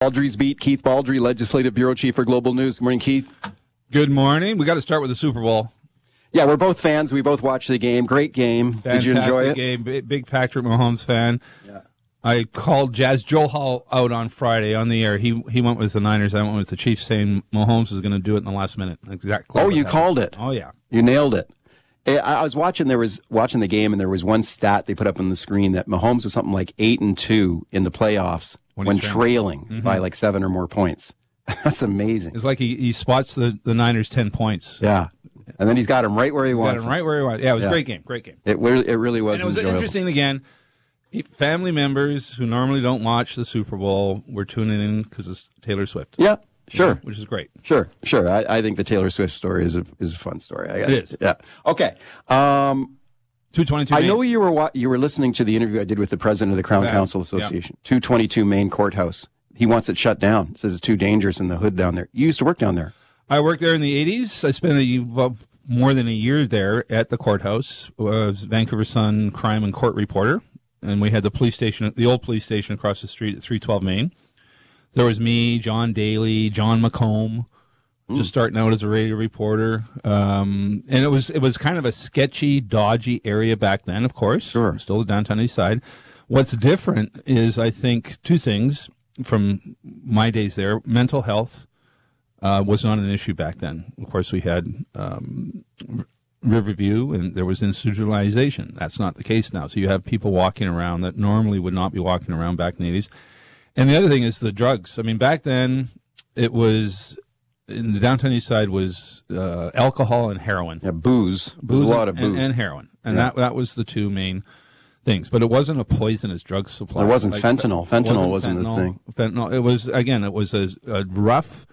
Baldrey's beat Keith Baldrey, Legislative Bureau Chief for Global News. Good morning, Keith. Good morning. We got to start with the Super Bowl. Yeah, we're both fans. We both watched the game. Great game. Fantastic Did you enjoy it? Game. Big, Patrick Mahomes fan. Yeah. I called Jas Johal out on Friday on the air. He he went with the Niners. I went with the Chiefs, saying Mahomes was going to do it in the last minute. Exactly. Oh, you called it. Oh yeah. You nailed it. Eh, I was watching. There was watching the game, and there was one stat they put up on the screen that Mahomes was something like eight and two in the playoffs when, when trailing mm-hmm. by like seven or more points. That's amazing. It's like he, he spots the, the Niners ten points. Yeah, and then he's got him right where he, he wants. Got him right where he wants. Yeah, it was yeah. a great game. Great game. It really, it really was. And it was enjoyable. interesting again. Family members who normally don't watch the Super Bowl were tuning in because it's Taylor Swift. Yeah, Sure, which is great. Sure, sure. I, I, think the Taylor Swift story is a is a fun story. I, it is. Yeah. Okay. Um, Two twenty two. I know you were you were listening to the interview I did with the president of the Crown Counsel Association. Two twenty two Main Courthouse. He wants it shut down. Says it's too dangerous in the hood down there. You used to work down there. I worked there in the eighties. I spent a, well, more than a year there at the courthouse. I was Vancouver Sun crime and court reporter, and we had the police station, the old police station across the street at three twelve Main. There was me, John Daly, John McComb. Just starting out as a radio reporter, um, and it was it was kind of a sketchy, dodgy area back then. Of course, sure, still the downtown east side. What's different is I think two things from my days there: mental health uh, was not an issue back then. Of course, we had um, Riverview and there was institutionalization. That's not the case now. So you have people walking around that normally would not be walking around back in the 80s. And the other thing is the drugs. I mean, back then it was in the downtown east side was uh, alcohol and heroin. Yeah, booze. Booze, a lot of booze and, and heroin, and yeah. that that was the two main things. But it wasn't a poisonous drug supply. It wasn't like, fentanyl. Fentanyl wasn't, wasn't fentanyl, the thing. Fentanyl. It was again. It was a, a rough,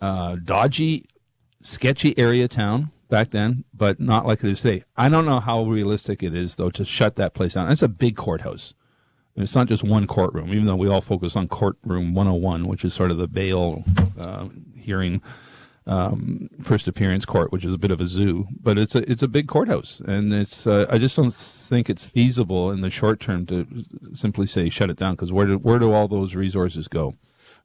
uh, dodgy, sketchy area town back then, but not like it is today. I don't know how realistic it is though to shut that place down. It's a big courthouse. It's not just one courtroom, even though we all focus on courtroom 101, which is sort of the bail uh, hearing um, first appearance court, which is a bit of a zoo. But it's a it's a big courthouse, and it's uh, I just don't think it's feasible in the short term to simply say shut it down because where do where do all those resources go?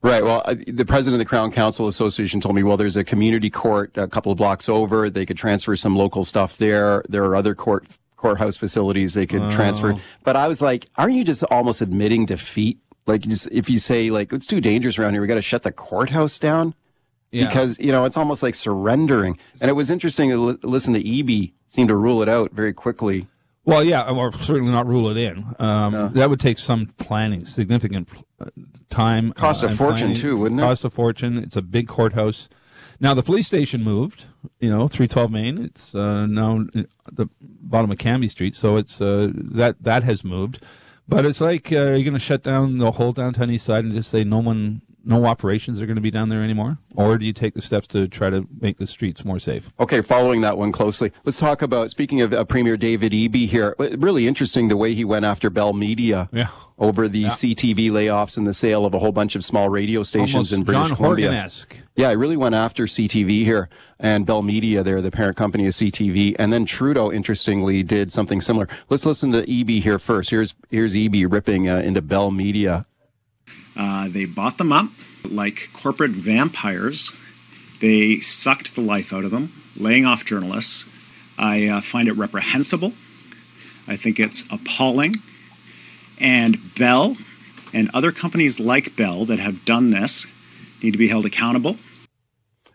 Right. Well, the president of the Crown Counsel Association told me, well, there's a community court a couple of blocks over. They could transfer some local stuff there. There are other court courthouse facilities they could oh. transfer. But I was like, aren't you just almost admitting defeat? Like, just, if you say like it's too dangerous around here, we got to shut the courthouse down. Yeah. Because you know it's almost like surrendering, and it was interesting to li- listen to Eby seem to rule it out very quickly. Well, yeah, or certainly not rule it in. Um, no. That would take some planning, significant uh, time, cost uh, a fortune planning. too, wouldn't it? Cost a fortune. It's a big courthouse. Now the police station moved, you know, three twelve Main. It's uh, now the bottom of Cambie Street, so it's uh, that that has moved. But it's like uh, you're going to shut down the whole downtown east side and just say no one no operations are going to be down there anymore? Or do you take the steps to try to make the streets more safe? Okay, following that one closely, let's talk about, speaking of uh, Premier David Eby here, really interesting the way he went after Bell Media. Yeah. Over the yeah. CTV layoffs and the sale of a whole bunch of small radio stations Almost in British John Columbia. Horgan-esque. Yeah, I really went after CTV here and Bell Media there, the parent company of CTV. And then Trudeau, interestingly, did something similar. Let's listen to Eby here first. Here's, here's Eby ripping uh, into Bell Media. Uh, they bought them up like corporate vampires. They sucked the life out of them, laying off journalists. I uh, find it reprehensible. I think it's appalling. And Bell and other companies like Bell that have done this need to be held accountable.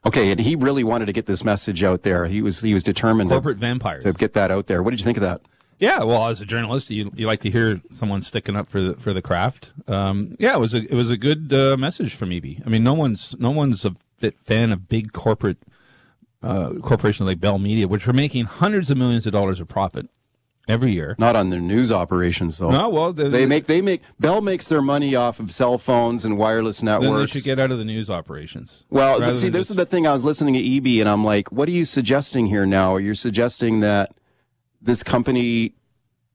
Okay, and he really wanted to get this message out there. He was he was determined corporate to, vampires to get that out there. What did you think of that? Yeah, well, as a journalist, you, you like to hear someone sticking up for the for the craft. Um, yeah, it was a it was a good uh, message from Eby. I mean, no one's no one's a bit fan of big corporate uh, corporations like Bell Media, which are making hundreds of millions of dollars of profit, every year. Not on their news operations though. No, well, the, They make they make Bell makes their money off of cell phones and wireless then networks. they should get out of the news operations. well, see, this just- is the thing. I was listening to Eby, and I'm like, "What are you suggesting here now? Are You're suggesting that this company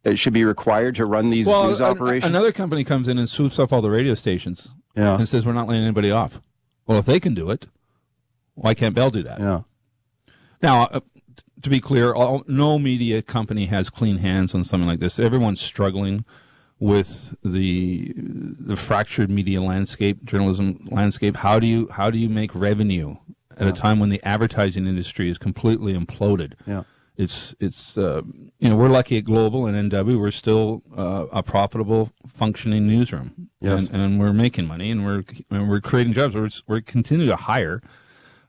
uh, should be required to run these well, news operations?" another company comes in and swoops off all the radio stations yeah, and says we're not letting anybody off. Well, if they can do it, why can't Bell do that? yeah. Now, uh, to be clear, all, no media company has clean hands on something like this. Everyone's struggling with the the fractured media landscape, journalism landscape. How do you how do you make revenue at a time when the advertising industry is completely imploded? Yeah. It's it's uh, you know we're lucky at Global and NW. We're still uh, a profitable, functioning newsroom, Yes. and, and we're making money and we're and we're creating jobs. We're we're continuing to hire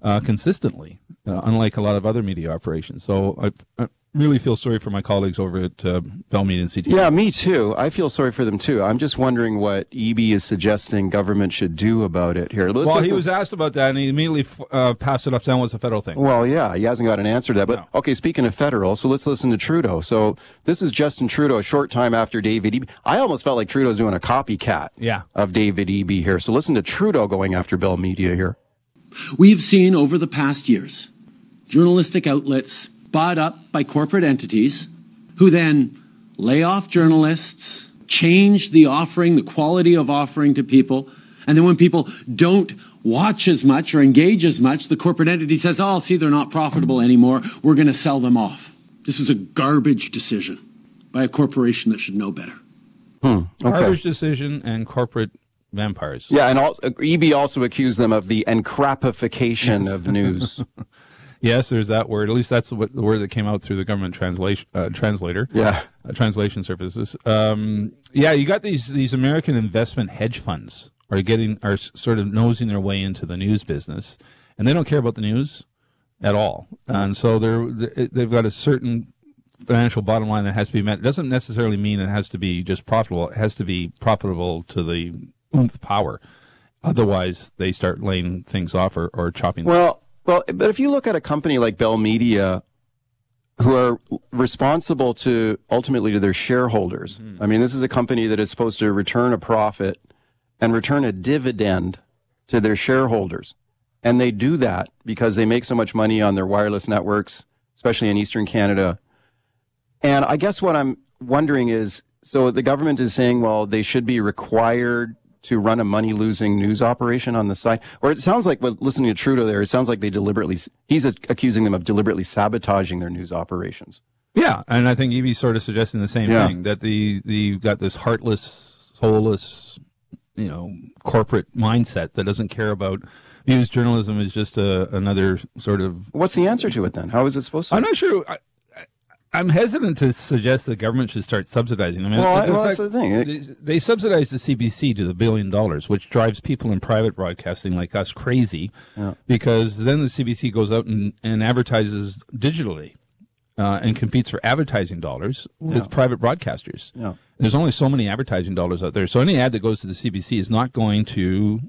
uh, consistently, uh, unlike a lot of other media operations. So I, I really feel sorry for my colleagues over at uh, Bell Media and CTV. Yeah, me too. I feel sorry for them too. I'm just wondering what Eby is suggesting government should do about it here. Let's Well, he was asked about that, and he immediately f- uh, passed it off saying it was a federal thing. Well, yeah, he hasn't got an answer to that. But No. okay, speaking of federal, so let's listen to Trudeau. So this is Justin Trudeau a short time after David Eby. I almost felt like Trudeau's doing a copycat Yeah. of David Eby here. So listen to Trudeau going after Bell Media here. We've seen over the past years journalistic outlets bought up by corporate entities who then lay off journalists, change the offering, the quality of offering to people. And then when people don't watch as much or engage as much, the corporate entity says, oh, see, they're not profitable anymore. We're going to sell them off. This is a garbage decision by a corporation that should know better. Hmm, garbage decision and corporate vampires. Yeah, and also, Eby also accused them of the encrapification of news. Yes, there's that word. At least that's what the word that came out through the government translation uh, translator. Yeah. uh, translation services. Um, yeah, you got these these American investment hedge funds are getting are sort of nosing their way into the news business, and they don't care about the news at all. And so they're they- they've got a certain financial bottom line that has to be met. It doesn't necessarily mean it has to be just profitable. It has to be profitable to the oomph power. Otherwise, they start laying things off or, or chopping. Well, well, but if you look at a company like Bell Media, who are responsible to ultimately to their shareholders. Mm-hmm. I mean, this is a company that is supposed to return a profit and return a dividend to their shareholders. And they do that because they make so much money on their wireless networks, especially in Eastern Canada. And I guess what I'm wondering is so the government is saying, well, they should be required to run a money losing news operation on the side. Or it sounds like, well, listening to Trudeau there, it sounds like they deliberately, he's accusing them of deliberately sabotaging their news operations. Yeah, and I think Eby's sort of suggesting the same Yeah. thing that the the you've got this heartless, soulless, you know, corporate mindset that doesn't care about news journalism is just a, another sort of. What's the answer to it then? How is it supposed to? I'm not sure. I, I'm hesitant to suggest the government should start subsidizing. I mean, Well, well, that's the thing. They, they subsidize the CBC to the billion dollars, which drives people in private broadcasting like us crazy, because then the CBC goes out and, and advertises digitally uh, and competes for advertising dollars with private broadcasters. Yeah. There's only so many advertising dollars out there, so any ad that goes to the CBC is not going to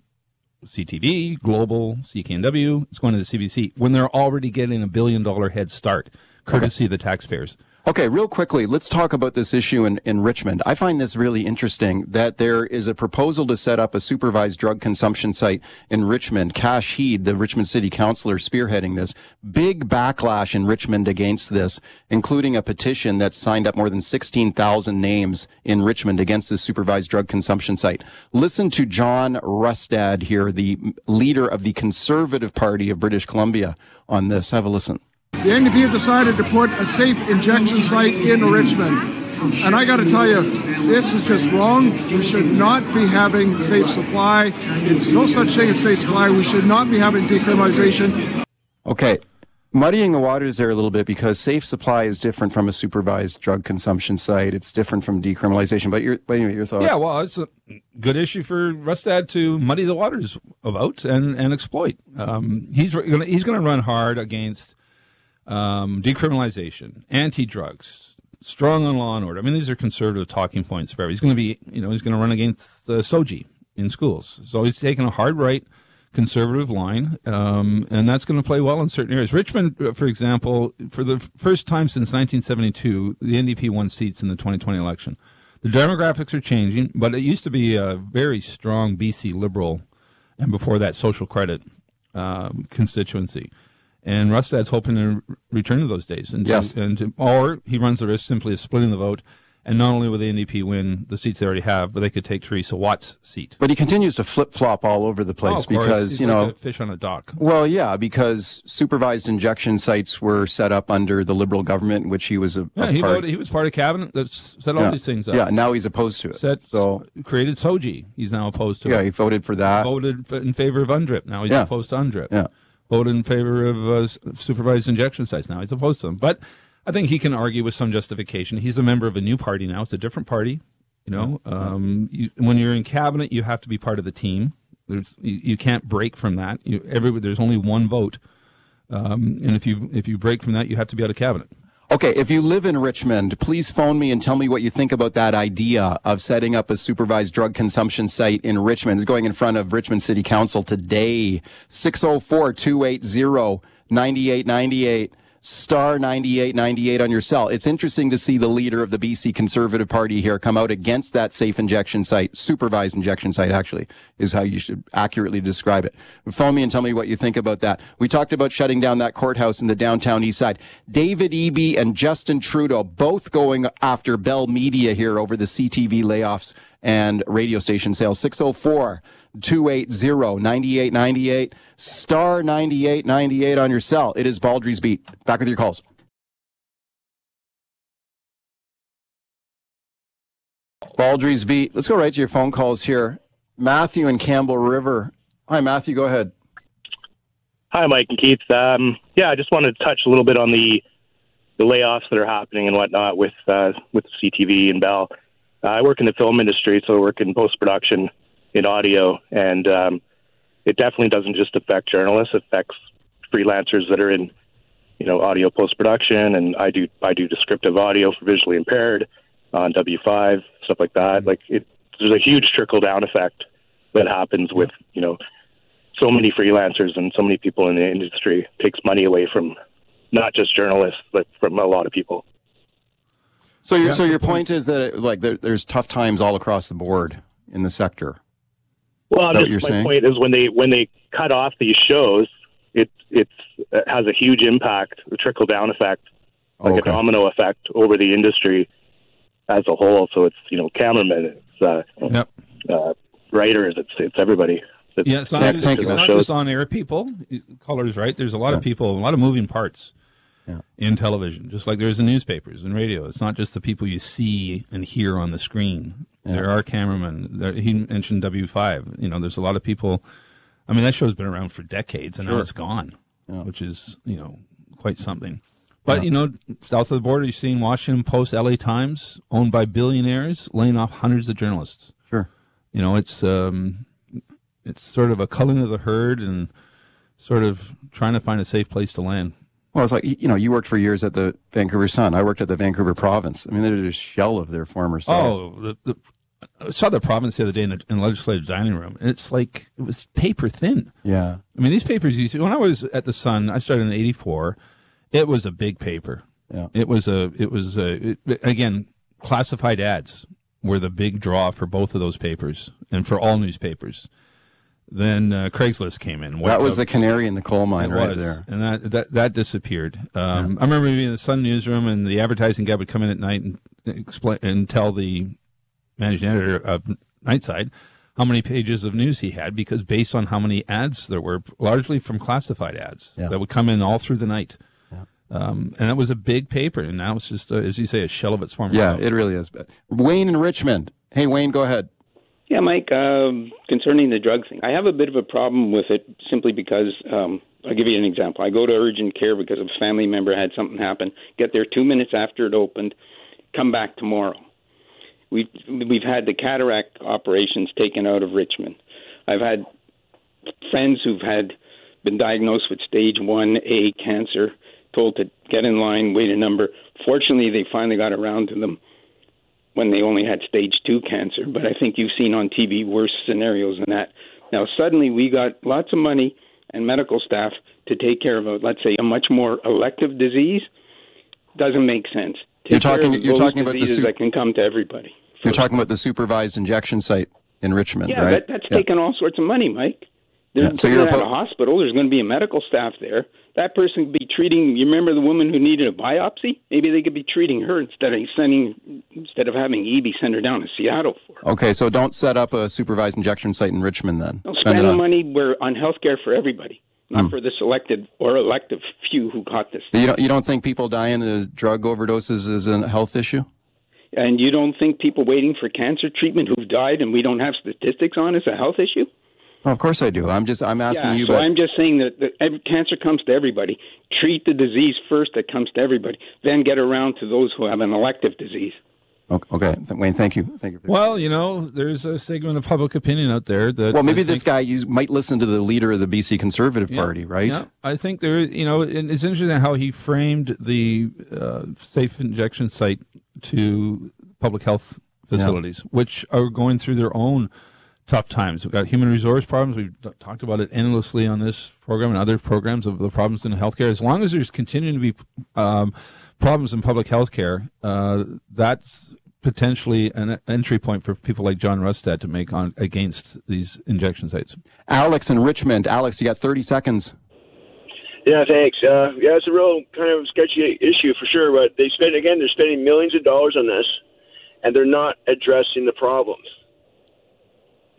CTV, Global, CKNW. It's going to the CBC when they're already getting a billion dollar head start, courtesy of the taxpayers. Okay, real quickly, let's talk about this issue in, in Richmond. I find this really interesting that there is a proposal to set up a supervised drug consumption site in Richmond. Kash Heed, the Richmond City Councilor, spearheading this. Big backlash in Richmond against this, including a petition that signed up more than 16,000 names in Richmond against this supervised drug consumption site. Listen to John Rustad here, the leader of the Conservative Party of British Columbia, on this. Have a listen. The NDP have decided to put a safe injection site in Richmond. And I got to tell you, this is just wrong. We should not be having safe supply. It's no such thing as safe supply. We should not be having decriminalization. Okay. Muddying the waters there a little bit because safe supply is different from a supervised drug consumption site. It's different from decriminalization. But your, but anyway, your thoughts? Yeah, well, it's a good issue for Rustad to muddy the waters about and, and exploit. Um, he's he's going to run hard against um, decriminalization, anti-drugs, strong on law and order. I mean, these are conservative talking points forever. He's going to be, you know, he's going to run against uh, SOGI in schools. So he's taking a hard right conservative line, um, and that's going to play well in certain areas. Richmond, uh, for example, for the first time since 1972, the NDP won seats in the 2020 election. The demographics are changing, but it used to be a very strong BC Liberal, and before that, social credit um, constituency. And Rustad's hoping to return to those days, and, yes. to, and to, or he runs the risk simply of splitting the vote and not only will the NDP win the seats they already have, but they could take Teresa Wat's seat. But he continues to flip flop all over the place oh, because He's you like know fish on a dock. Well, yeah, because supervised injection sites were set up under the Liberal government, in which he was a, yeah. a he voted. He was part of cabinet that set all yeah. these things up. Yeah, now he's opposed to it. Set, so created SOGI. He's now opposed to yeah, it. Yeah, he voted for that. Voted in favor of UNDRIP. Now he's Yeah. opposed to UNDRIP. Yeah. Voted in favor of uh, supervised injection sites. Now he's opposed to them. But I think he can argue with some justification. He's a member of a new party now. It's a different party. You know, um, you, when you're in cabinet, you have to be part of the team. There's, you, you can't break from that. You, every, there's only one vote, um, and if you if you break from that, you have to be out of cabinet. Okay, if you live in Richmond, please phone me and tell me what you think about that idea of setting up a supervised drug consumption site in Richmond. It's going in front of Richmond City Council today. 604 280 9898 star 9898 on your cell. It's interesting to see the leader of the BC Conservative Party here come out against that safe injection site, supervised injection site actually is how you should accurately describe it. Phone me and tell me what you think about that. We talked about shutting down that courthouse in the downtown east side. David Eby and Justin Trudeau both going after Bell Media here over the CTV layoffs and radio station sales. 604 280 9898 star 9898 on your cell. It is Baldrey's Beat. Back with your calls. Baldrey's Beat. Let's go right to your phone calls here. Matthew and Campbell River. Hi, Matthew. Go ahead. Hi, Mike and Keith. Um, yeah, I just wanted to touch a little bit on the the layoffs that are happening and whatnot with uh, with CTV and Bell. Uh, I work in the film industry, so I work in post production in audio, and um, it definitely doesn't just affect journalists; it affects freelancers that are in you know audio post production, and I do I do descriptive audio for visually impaired on W5 stuff like that. Like it, there's a huge trickle down effect that happens with you know so many freelancers and so many people in the industry takes money away from not just journalists but from a lot of people. So, your so your point is that it, like there, there's tough times all across the board in the sector. Well, Is what just, you're my saying? point is when they when they cut off these shows, it it's it has a huge impact, a trickle down effect, like Okay. a domino effect over the industry as a whole. So it's you know cameramen, it's uh, Yep. uh, writers, it's it's everybody. It's, Yeah, it's not, Yeah, just, it's not just on air people. Colors, right? There's a lot of people, a lot of moving parts Yeah. in television, just like there's in newspapers and radio. It's not just the people you see and hear on the screen. There are cameramen. There, he mentioned W5. You know, there's a lot of people. I mean, that show's been around for decades, and now it's gone, which is you know quite something. But you know, south of the border, you're seeing Washington Post, L.A. Times, owned by billionaires, laying off hundreds of journalists Sure. you know it's um it's sort of a culling of the herd and sort of trying to find a safe place to land Well, it's like you know, you worked for years at the Vancouver Sun. I worked at the Vancouver Province. I mean, they're just a shell of their former self. oh the, the I saw the province the other day in the, in the legislative dining room, and it's like it was paper thin. yeah. I mean, these papers. You see, when I was at the Sun, I started in '84. It was a big paper. Yeah. It was a. It was a. It, again, classified ads were the big draw for both of those papers and for all newspapers. Then uh, Craigslist came in. That was out- the canary in the coal mine It right was, there. and that that that disappeared. Um, I remember being in the Sun newsroom, and the advertising guy would come in at night and explain and tell the managing editor of Nightside how many pages of news he had, because based on how many ads there were, largely from classified ads Yeah. that would come in all through the night. Um, and that was a big paper, and now it's just, uh, as you say, a shell of its former. Yeah, self. it really is. Wayne in Richmond. Hey, Wayne, go ahead. Yeah, Mike, um, concerning the drug thing, I have a bit of a problem with it simply because um, I'll give you an example. I go to urgent care because a family member had something happen, get there two minutes after it opened, come back tomorrow. We've, we've had the cataract operations taken out of Richmond. I've had friends who've had been diagnosed with stage 1A cancer, told to get in line, wait a number. Fortunately, they finally got around to them when they only had stage two cancer. But I think you've seen on TV worse scenarios than that. Now, suddenly we got lots of money and medical staff to take care of, a, let's say, a much more elective disease. Doesn't make sense. Take You're talking- you're talking about the su- that can come to everybody. You're talking about the supervised injection site in Richmond, Yeah, right? that, that's Yeah. taking all sorts of money, Mike. There's Yeah, so you're at a hospital. There's going to be a medical staff there. That person could be treating. You remember the woman who needed a biopsy? Maybe they could be treating her instead of sending instead of having Eby send her down to Seattle for. it. Okay, so don't set up a supervised injection site in Richmond then. No, Spend spend the on- money where on health care for everybody, not hmm. for the selected or elective few who got this. You don't, you don't think people dying of drug overdoses is a health issue? And you don't think people waiting for cancer treatment who've died and we don't have statistics on is a health issue? Well, of course I do. I'm just I'm asking yeah, you, so but I'm just saying that, that cancer comes to everybody. Treat the disease first that comes to everybody, then get around to those who have an elective disease. Okay. Wayne, thank you, thank you. Well, you know, there's a segment of public opinion out there that. well, maybe I this guy you might listen to the leader of the BC Conservative Yeah, Party, right? Yeah, I think there. You know, and it's interesting how he framed the uh, safe injection site to public health facilities, which are going through their own tough times. We've got human resource problems. We've t- talked about it endlessly on this program and other programs of the problems in healthcare. As long as there's continuing to be um, problems in public healthcare, uh, that's potentially an entry point for people like John Rustad to make on against these injection sites. Alex in Richmond. Alex, you got 30 seconds. Yeah, thanks. Uh, yeah, it's a real kind of sketchy issue for sure. But they spend again, they're spending millions of dollars on this, and they're not addressing the problems.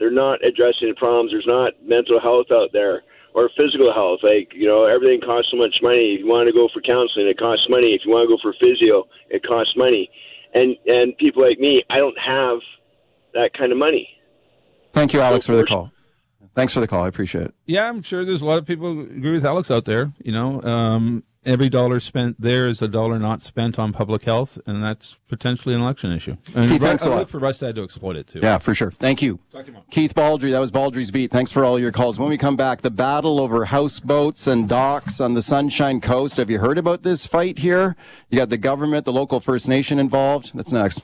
They're not addressing the problems. There's not mental health out there or physical health. Like you know, everything costs so much money. If you want to go for counseling, it costs money. If you want to go for physio, it costs money. And and people like me, I don't have that kind of money. Thank you, Alex, So for the call. Thanks for the call. I appreciate it. Yeah, I'm sure there's a lot of people who agree with Alex out there. You know, um, every dollar spent there is a dollar not spent on public health, and that's potentially an election issue. And Keith, thanks a I lot. look for Rustad to exploit it too. Yeah, for sure. Thank you. Keith Baldrey, that was Baldrey's Beat. Thanks for all your calls. When we come back, the battle over houseboats and docks on the Sunshine Coast. Have you heard about this fight here? You got the government, the local First Nation involved. That's next.